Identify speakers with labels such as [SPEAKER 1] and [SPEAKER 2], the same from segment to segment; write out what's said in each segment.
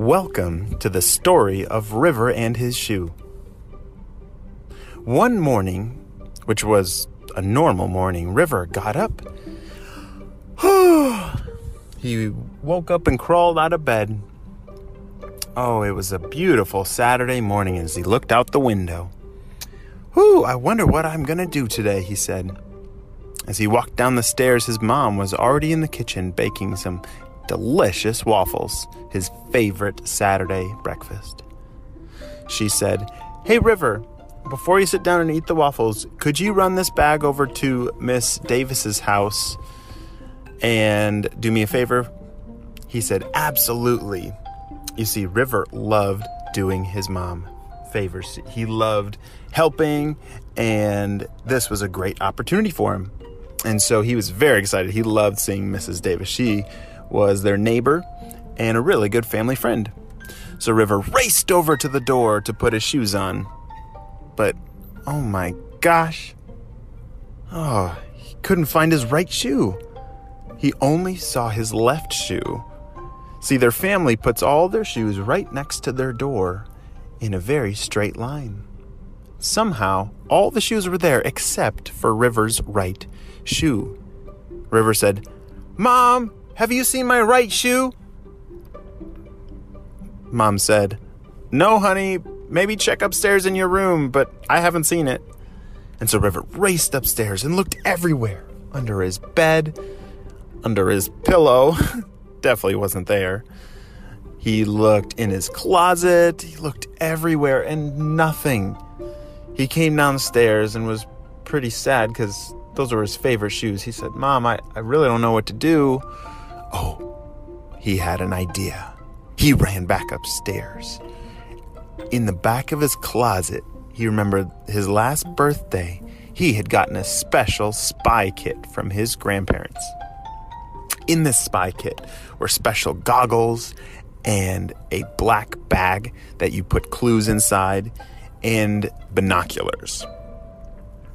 [SPEAKER 1] Welcome to the story of River and his shoe. One morning, which was a normal morning, River got up. he woke up and crawled out of bed. Oh, it was a beautiful Saturday morning as he looked out the window. Whew, I wonder what I'm going to do today, he said. As he walked down the stairs, his mom was already in the kitchen baking some delicious waffles, his favorite Saturday breakfast. She said, Hey, River, before you sit down and eat the waffles, could you run this bag over to Miss Davis's house and do me a favor? He said, Absolutely. You see, River loved doing his mom favors. He loved helping, and this was a great opportunity for him. And so he was very excited. He loved seeing Mrs. Davis. She was their neighbor and a really good family friend. So River raced over to the door to put his shoes on. But oh my gosh. Oh, he couldn't find his right shoe. He only saw his left shoe. See, their family puts all their shoes right next to their door in a very straight line. Somehow, all the shoes were there except for River's right shoe. River said, Mom, have you seen my right shoe? Mom said, No, honey, maybe check upstairs in your room, but I haven't seen it. And so River raced upstairs and looked everywhere under his bed, under his pillow. Definitely wasn't there. He looked in his closet, he looked everywhere, and nothing. He came downstairs and was pretty sad because those were his favorite shoes. He said, Mom, I, I really don't know what to do. He had an idea. He ran back upstairs. In the back of his closet, he remembered his last birthday, he had gotten a special spy kit from his grandparents. In this spy kit were special goggles and a black bag that you put clues inside and binoculars.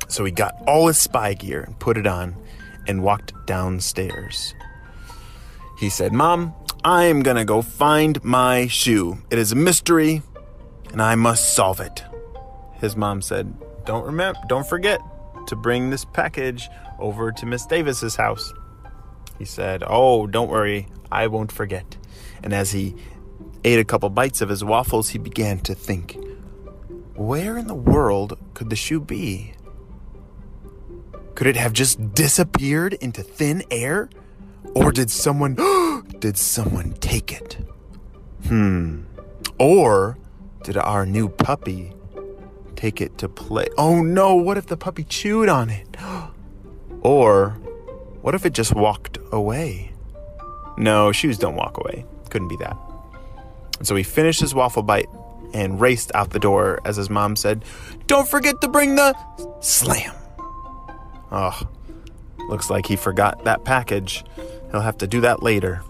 [SPEAKER 1] So he got all his spy gear and put it on and walked downstairs. He said, Mom, I'm gonna go find my shoe. It is a mystery and I must solve it. His mom said, Don't remember, don't forget to bring this package over to Miss Davis's house. He said, Oh, don't worry, I won't forget. And as he ate a couple bites of his waffles, he began to think, Where in the world could the shoe be? Could it have just disappeared into thin air? Or did someone did someone take it? Hmm. Or did our new puppy take it to play? Oh no, what if the puppy chewed on it? Or what if it just walked away? No, shoes don't walk away. Couldn't be that. And so he finished his waffle bite and raced out the door as his mom said, Don't forget to bring the slam. Oh, looks like he forgot that package. He'll have to do that later.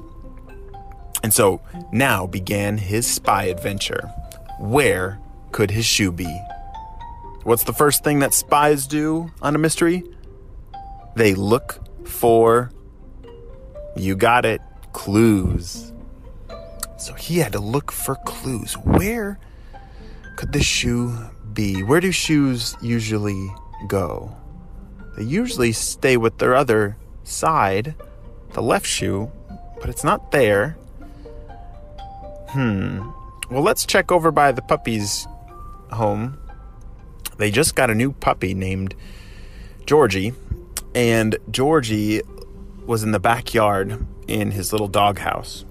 [SPEAKER 1] And so now began his spy adventure. Where could his shoe be? What's the first thing that spies do on a mystery? They look for, you got it, clues. So he had to look for clues. Where could the shoe be? Where do shoes usually go? They usually stay with their other side, the left shoe, but it's not there. Hmm. Well, let's check over by the puppy's home. They just got a new puppy named Georgie, and Georgie was in the backyard in his little doghouse.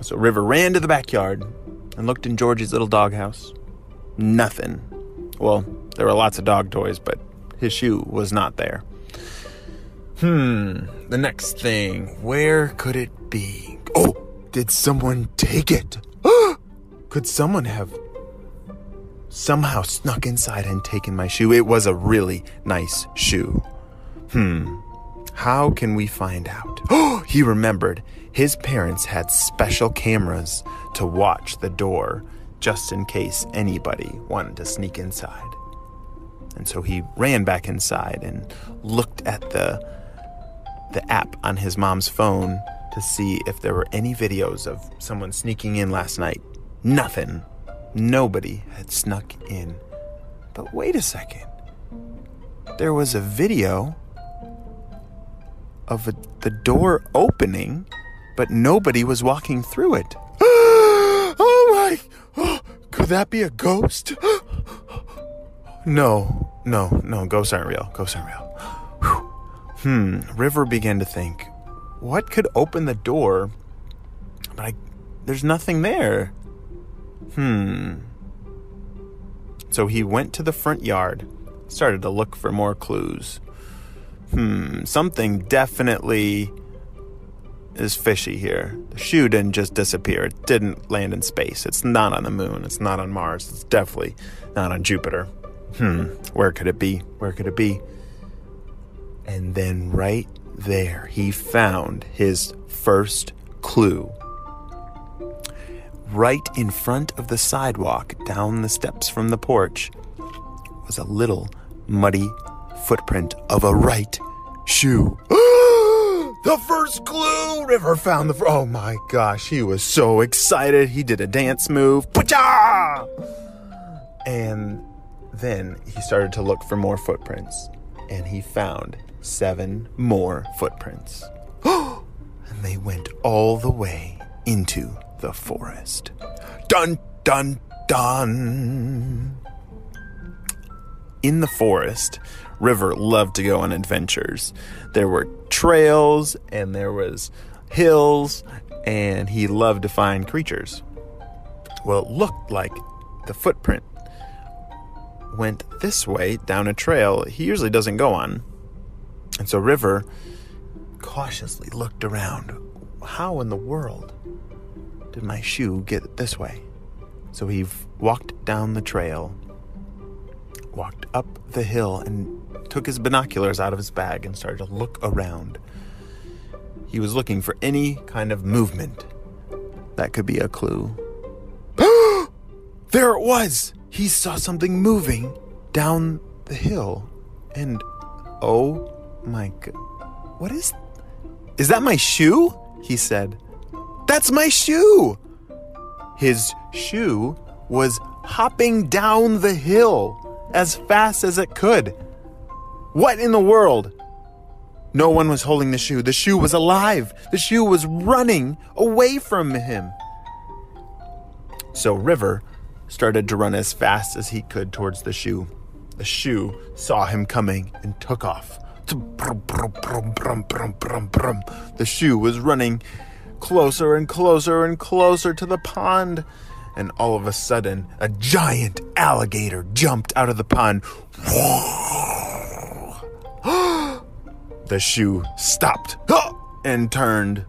[SPEAKER 1] So River ran to the backyard and looked in Georgie's little doghouse. Nothing. Well, there were lots of dog toys, but his shoe was not there. Hmm, the next thing. Where could it be? Oh, did someone take it? could someone have somehow snuck inside and taken my shoe? It was a really nice shoe. Hmm, how can we find out? Oh, he remembered his parents had special cameras to watch the door just in case anybody wanted to sneak inside. And so he ran back inside and looked at the the app on his mom's phone to see if there were any videos of someone sneaking in last night. Nothing. Nobody had snuck in. But wait a second. There was a video of a, the door opening, but nobody was walking through it. oh my! Oh, could that be a ghost? No, no, no. Ghosts aren't real. Ghosts aren't real. Whew. Hmm. River began to think, what could open the door? But I, there's nothing there. Hmm. So he went to the front yard, started to look for more clues. Hmm, something definitely is fishy here. The shoe didn't just disappear. It didn't land in space. It's not on the moon. It's not on Mars. It's definitely not on Jupiter. Hmm, where could it be? Where could it be? And then right there, he found his first clue. Right in front of the sidewalk, down the steps from the porch, was a little muddy footprint of a right shoe. the first clue! River found the. oh my gosh, he was so excited. He did a dance move. Pacha! And then he started to look for more footprints. And he found seven more footprints. and they went all the way into the forest. Dun, dun, dun. In the forest, River loved to go on adventures. There were trails and there was hills and he loved to find creatures. Well, it looked like the footprint went this way down a trail he usually doesn't go on. And so River cautiously looked around. How in the world did my shoe get this way? So he walked down the trail, walked up the hill, and took his binoculars out of his bag and started to look around. He was looking for any kind of movement that could be a clue. there it was! He saw something moving down the hill. And oh my god. What is. Is that my shoe? He said. That's my shoe! His shoe was hopping down the hill as fast as it could. What in the world? No one was holding the shoe. The shoe was alive. The shoe was running away from him. So River started to run as fast as he could towards the shoe. The shoe saw him coming and took off. The shoe was running closer and closer and closer to the pond. And all of a sudden, a giant alligator jumped out of the pond. the shoe stopped and turned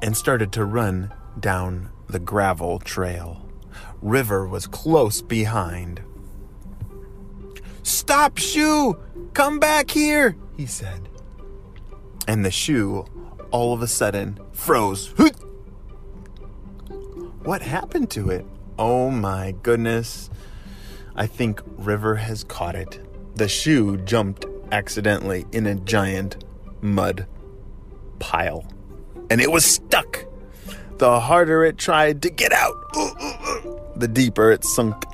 [SPEAKER 1] and started to run down the gravel trail. River was close behind. Stop, shoe! Come back here, he said. And the shoe all of a sudden froze. What happened to it? Oh my goodness. I think River has caught it. The shoe jumped accidentally in a giant mud pile. And it was stuck. The harder it tried to get out, the deeper it sunk.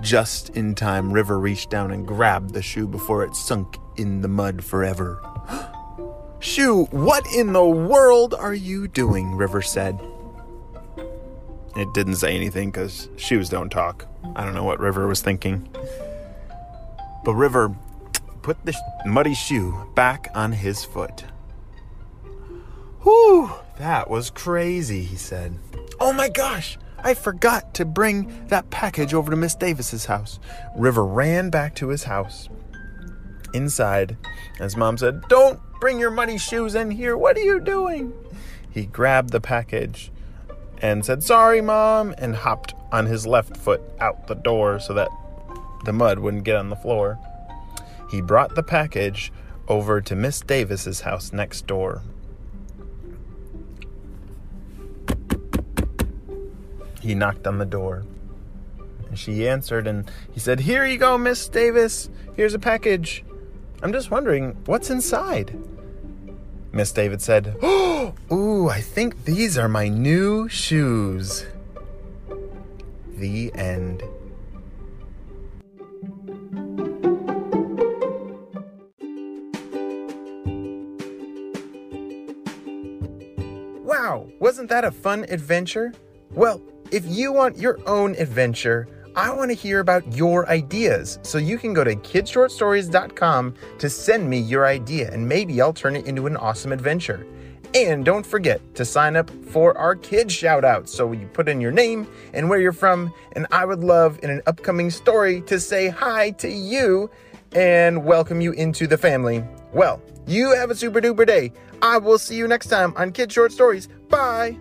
[SPEAKER 1] Just in time, River reached down and grabbed the shoe before it sunk in the mud forever. Shoe, what in the world are you doing? River said. It didn't say anything because shoes don't talk. I don't know what River was thinking. But River put the muddy shoe back on his foot. Whew, that was crazy, he said. Oh my gosh, I forgot to bring that package over to Miss Davis's house. River ran back to his house. Inside, his mom said, Don't bring your muddy shoes in here. What are you doing? He grabbed the package and said, Sorry, mom, and hopped on his left foot out the door so that the mud wouldn't get on the floor. He brought the package over to Miss Davis's house next door. He knocked on the door. And she answered and he said, Here you go, Miss Davis. Here's a package. I'm just wondering, what's inside? Miss Davis said. Oh, Ooh, I think these are my new shoes. The end. Wow, wasn't that a fun adventure? Well, if you want your own adventure, I want to hear about your ideas. So you can go to kidshortstories.com to send me your idea, and maybe I'll turn it into an awesome adventure. And don't forget to sign up for our kid shout out. So you put in your name and where you're from, and I would love in an upcoming story to say hi to you and welcome you into the family. Well, you have a super duper day. I will see you next time on Kid Short Stories. Bye.